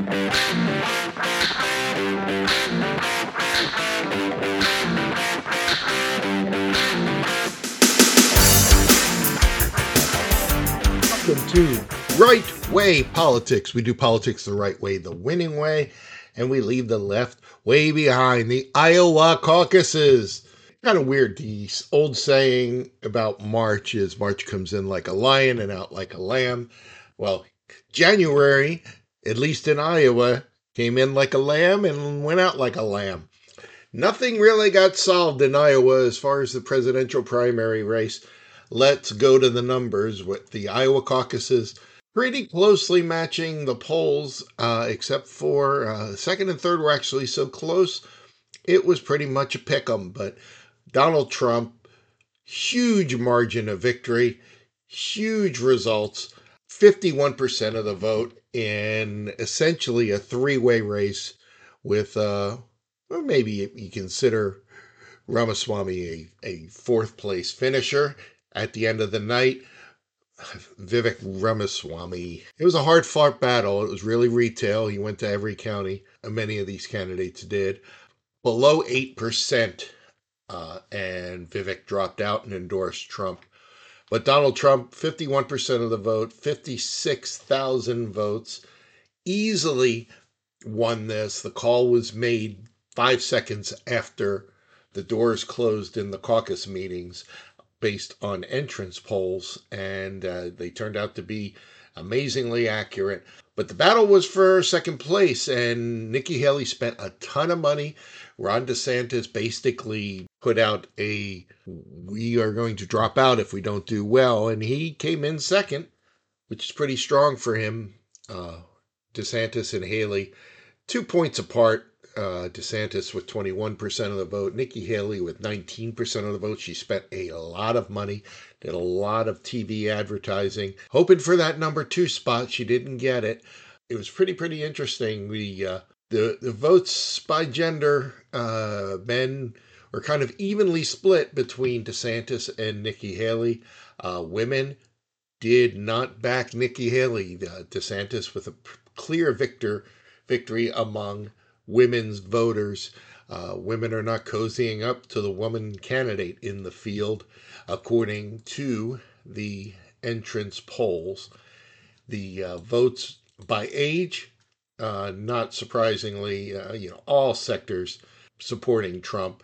Welcome to Right Way Politics. We do politics the right way, the winning way, and we leave the left way behind. The Iowa caucuses. Kind of weird. The old saying about March is March comes in like a lion and out like a lamb. Well, January, at least in Iowa, came in like a lamb and went out like a lamb. Nothing really got solved in Iowa as far as the presidential primary race. Let's go to the numbers with the Iowa caucuses pretty closely matching the polls, uh, except for uh, second and third were actually so close. It was pretty much a pick 'em, but Donald Trump, huge margin of victory, huge results, 51% of the vote in essentially a three way race with, uh, well, maybe you consider Ramaswamy a, a fourth place finisher at the end of the night. Vivek Ramaswamy. It was a hard fought battle. It was really retail. He went to every county. Many of these candidates did. Below 8%. Uh, and Vivek dropped out and endorsed Trump. But Donald Trump, 51% of the vote, 56,000 votes, easily won this. The call was made five seconds after the doors closed in the caucus meetings based on entrance polls, and uh, they turned out to be amazingly accurate. But the battle was for second place, and Nikki Haley spent a ton of money. Ron DeSantis basically put out a we are going to drop out if we don't do well, and he came in second, which is pretty strong for him. Uh, DeSantis and Haley, two points apart uh, DeSantis with 21% of the vote, Nikki Haley with 19% of the vote. She spent a lot of money, did a lot of TV advertising, hoping for that number two spot. She didn't get it. It was pretty, pretty interesting. The uh, the the votes by gender, uh, men were kind of evenly split between DeSantis and Nikki Haley. Uh, women did not back Nikki Haley. DeSantis with a clear victor victory among women's voters. Uh, women are not cozying up to the woman candidate in the field, according to the entrance polls. The uh, votes by age, uh, not surprisingly, uh, you know, all sectors supporting Trump.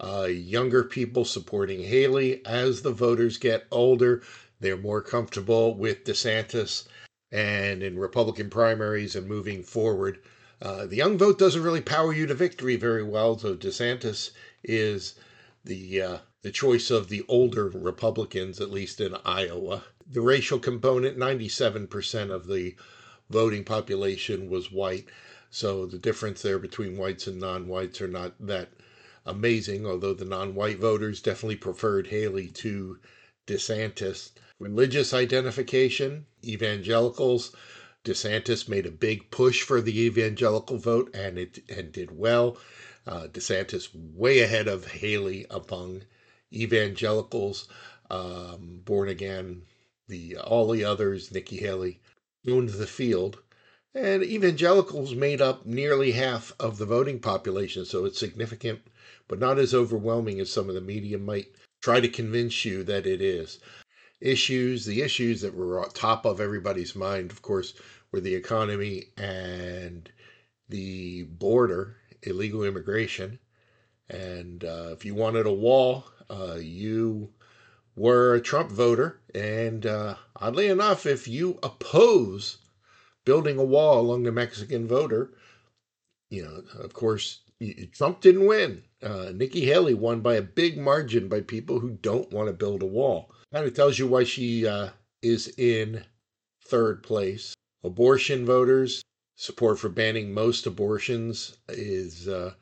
Uh, younger people supporting Haley. As the voters get older, they're more comfortable with DeSantis and in Republican primaries and moving forward uh, the young vote doesn't really power you to victory very well, so DeSantis is the uh, the choice of the older Republicans, at least in Iowa. The racial component, 97% of the voting population was white, so the difference there between whites and non-whites are not that amazing, although the non-white voters definitely preferred Haley to DeSantis. Religious identification, evangelicals, DeSantis made a big push for the evangelical vote, and it and did well. Uh, DeSantis way ahead of Haley among evangelicals, um, born again, the all the others. Nikki Haley owned the field, and evangelicals made up nearly half of the voting population, so it's significant, but not as overwhelming as some of the media might try to convince you that it is. Issues, the issues that were on top of everybody's mind, of course, were the economy and the border, illegal immigration. And uh, if you wanted a wall, uh, you were a Trump voter. And uh, oddly enough, if you oppose building a wall along the Mexican voter, you know, of course, Trump didn't win. Uh, Nikki Haley won by a big margin by people who don't want to build a wall. Kind of tells you why she uh, is in third place abortion voters. Support for banning most abortions is uh,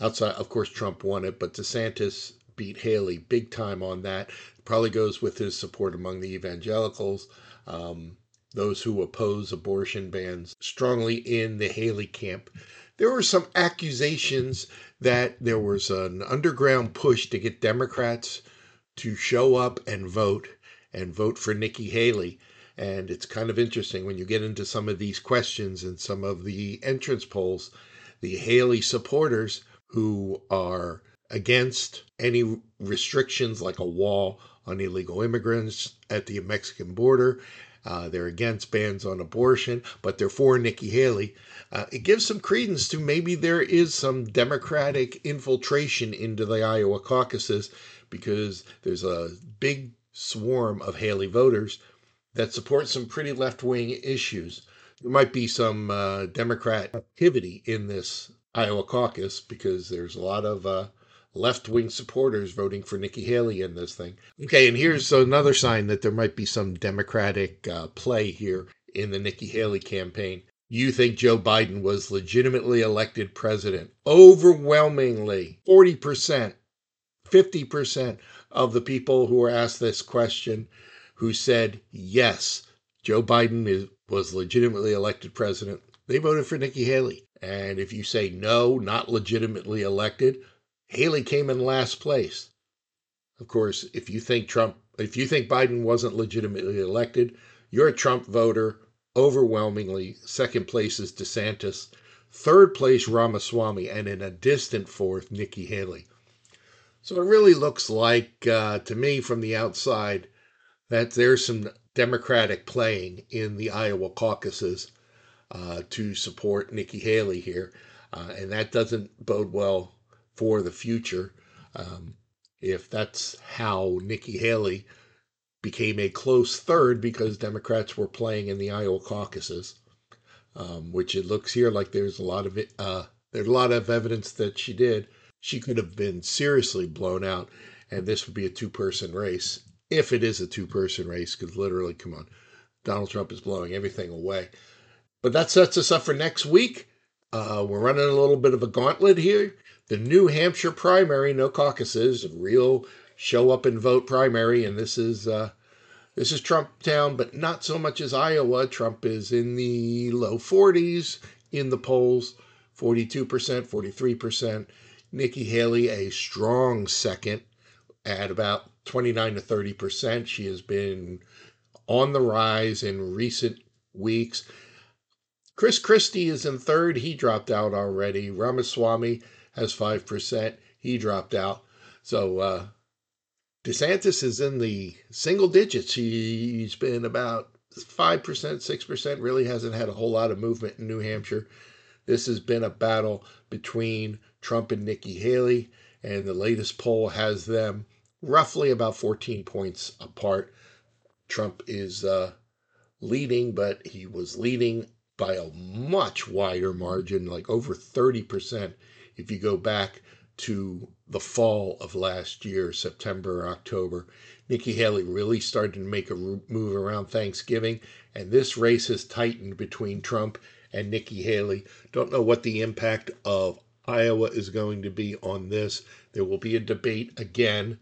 outside. Of course, Trump won it, but DeSantis beat Haley big time on that. Probably goes with his support among the evangelicals. Um, those who oppose abortion bans strongly in the Haley camp. There were some accusations that there was an underground push to get Democrats to show up and vote and vote for Nikki Haley. And it's kind of interesting when you get into some of these questions and some of the entrance polls, the Haley supporters who are against any restrictions like a wall on illegal immigrants at the Mexican border. Uh, they're against bans on abortion, but they're for Nikki Haley. Uh, it gives some credence to maybe there is some Democratic infiltration into the Iowa caucuses because there's a big swarm of Haley voters that support some pretty left wing issues. There might be some uh, Democrat activity in this Iowa caucus because there's a lot of uh, left wing supporters voting for Nikki Haley in this thing. Okay, and here's another sign that there might be some Democratic uh, play here in the Nikki Haley campaign. You think Joe Biden was legitimately elected president? Overwhelmingly, 40%, 50% of the people who were asked this question who said yes, Joe Biden is, was legitimately elected president, they voted for Nikki Haley. And if you say no, not legitimately elected, Haley came in last place. Of course, if you think Trump, if you think Biden wasn't legitimately elected, you're a Trump voter overwhelmingly. Second place is DeSantis. Third place, Ramaswamy. And in a distant fourth, Nikki Haley. So it really looks like, uh, to me from the outside, that there's some Democratic playing in the Iowa caucuses uh, to support Nikki Haley here. Uh, and that doesn't bode well for the future. Um, if that's how Nikki Haley became a close third because Democrats were playing in the Iowa caucuses, um, which it looks here like there's a lot of it, uh, there's a lot of evidence that she did. She could have been seriously blown out, and this would be a two-person race if it is a two-person race. Because literally, come on, Donald Trump is blowing everything away. But that sets us up for next week. Uh, we're running a little bit of a gauntlet here the New Hampshire primary, no caucuses, real show up and vote primary, and this is uh, this is Trump town, but not so much as Iowa. Trump is in the low 40s in the polls, 42%, 43%. Nikki Haley, a strong second at about 29 to 30%. She has been on the rise in recent weeks. Chris Christie is in third. He dropped out already. Ramaswamy has 5%. He dropped out. So uh, DeSantis is in the single digits. He's been about 5%, 6%, really hasn't had a whole lot of movement in New Hampshire. This has been a battle between Trump and Nikki Haley, and the latest poll has them roughly about 14 points apart. Trump is uh, leading, but he was leading by a much wider margin, like over 30% if you go back to the fall of last year, September, October, Nikki Haley really started to make a move around Thanksgiving, and this race has tightened between Trump and Nikki Haley. Don't know what the impact of Iowa is going to be on this. There will be a debate again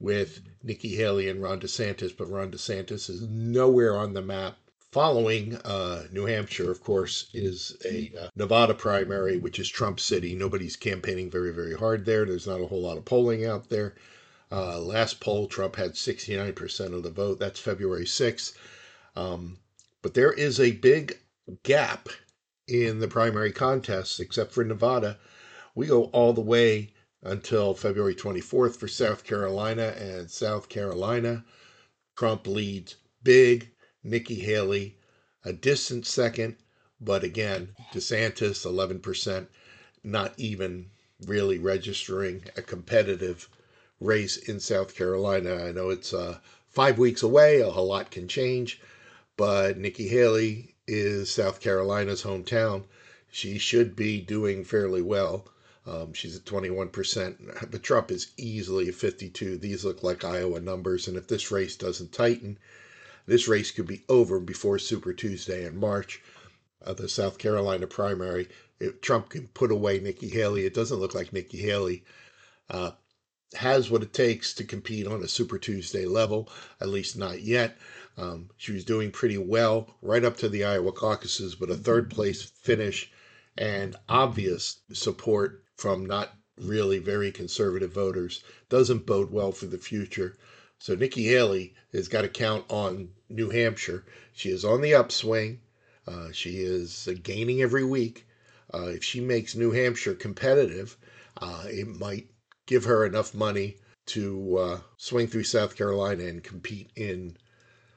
with Nikki Haley and Ron DeSantis, but Ron DeSantis is nowhere on the map Following uh, New Hampshire, of course, is a uh, Nevada primary, which is Trump City. Nobody's campaigning very, very hard there. There's not a whole lot of polling out there. Uh, last poll, Trump had 69% of the vote. That's February 6th. Um, but there is a big gap in the primary contests, except for Nevada. We go all the way until February 24th for South Carolina, and South Carolina, Trump leads big Nikki Haley, a distant second, but again, DeSantis, 11%, not even really registering a competitive race in South Carolina. I know it's uh, five weeks away, a lot can change, but Nikki Haley is South Carolina's hometown. She should be doing fairly well. Um, she's at 21%, but Trump is easily at 52. These look like Iowa numbers, and if this race doesn't tighten, this race could be over before Super Tuesday in March, uh, the South Carolina primary. If Trump can put away Nikki Haley, it doesn't look like Nikki Haley uh, has what it takes to compete on a Super Tuesday level, at least not yet. Um, she was doing pretty well right up to the Iowa caucuses, but a third place finish and obvious support from not really very conservative voters doesn't bode well for the future. So Nikki Haley has got to count on New Hampshire. She is on the upswing. Uh, she is gaining every week. Uh, if she makes New Hampshire competitive, uh, it might give her enough money to uh, swing through South Carolina and compete in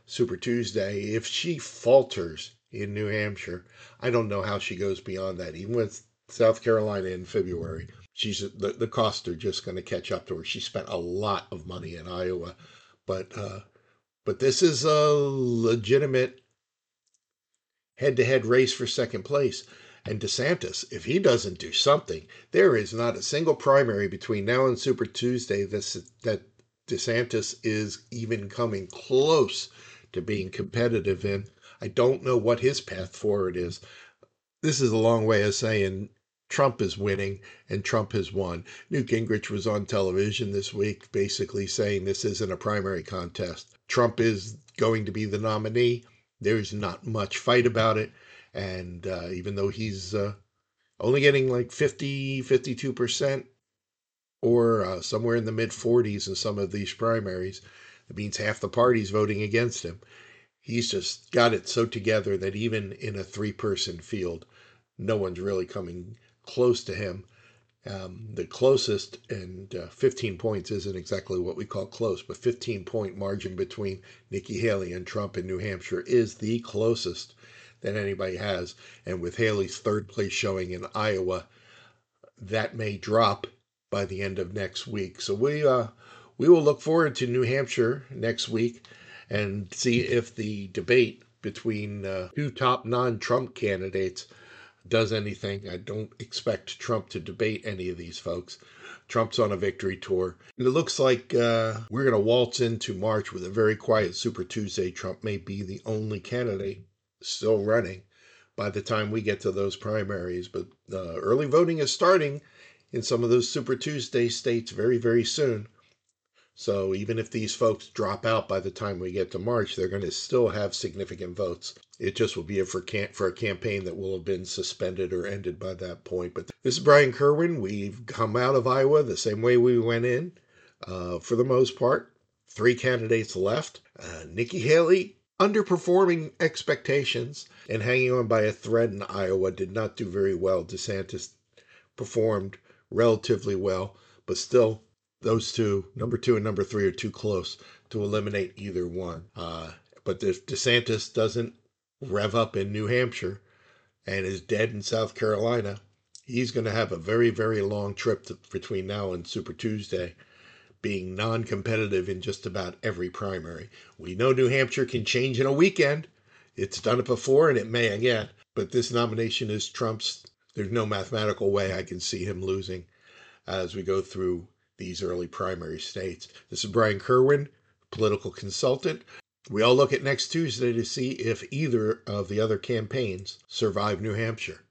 Super Tuesday. If she falters in New Hampshire, I don't know how she goes beyond that. Even with South Carolina in February, she's the, the costs are just going to catch up to her. She spent a lot of money in Iowa, but uh, but this is a legitimate head-to-head race for second place. And DeSantis, if he doesn't do something, there is not a single primary between now and Super Tuesday that, that DeSantis is even coming close to being competitive in. I don't know what his path forward is. This is a long way of saying Trump is winning and Trump has won. Newt Gingrich was on television this week basically saying this isn't a primary contest. Trump is going to be the nominee. There's not much fight about it. And uh, even though he's uh, only getting like 50, 52%, or uh, somewhere in the mid 40s in some of these primaries, it means half the party's voting against him. He's just got it so together that even in a three person field, no one's really coming close to him. Um, the closest, and uh, 15 points isn't exactly what we call close, but 15 point margin between Nikki Haley and Trump in New Hampshire is the closest that anybody has. And with Haley's third place showing in Iowa, that may drop by the end of next week. So we uh, we will look forward to New Hampshire next week and see if the debate between uh, two top non-Trump candidates does anything. I don't expect Trump to debate any of these folks. Trump's on a victory tour. And it looks like uh, we're going to waltz into March with a very quiet Super Tuesday. Trump may be the only candidate still running by the time we get to those primaries. But uh, early voting is starting in some of those Super Tuesday states very, very soon. So even if these folks drop out by the time we get to March, they're going to still have significant votes. It just will be a for, cam- for a campaign that will have been suspended or ended by that point. But this is Brian Kerwin. We've come out of Iowa the same way we went in, uh, for the most part. Three candidates left. Uh, Nikki Haley underperforming expectations and hanging on by a thread in Iowa did not do very well. DeSantis performed relatively well, but still, those two, number two and number three, are too close to eliminate either one. Uh, but if DeSantis doesn't rev up in New Hampshire and is dead in South Carolina, he's going to have a very, very long trip to, between now and Super Tuesday being non competitive in just about every primary. We know New Hampshire can change in a weekend. It's done it before and it may again. But this nomination is Trump's. There's no mathematical way I can see him losing as we go through these early primary states. This is Brian Kerwin, political consultant. We all look at next Tuesday to see if either of the other campaigns survive New Hampshire.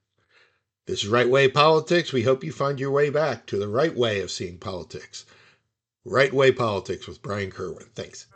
This is Right Way Politics. We hope you find your way back to the right way of seeing politics. Right Way Politics with Brian Kerwin. Thanks.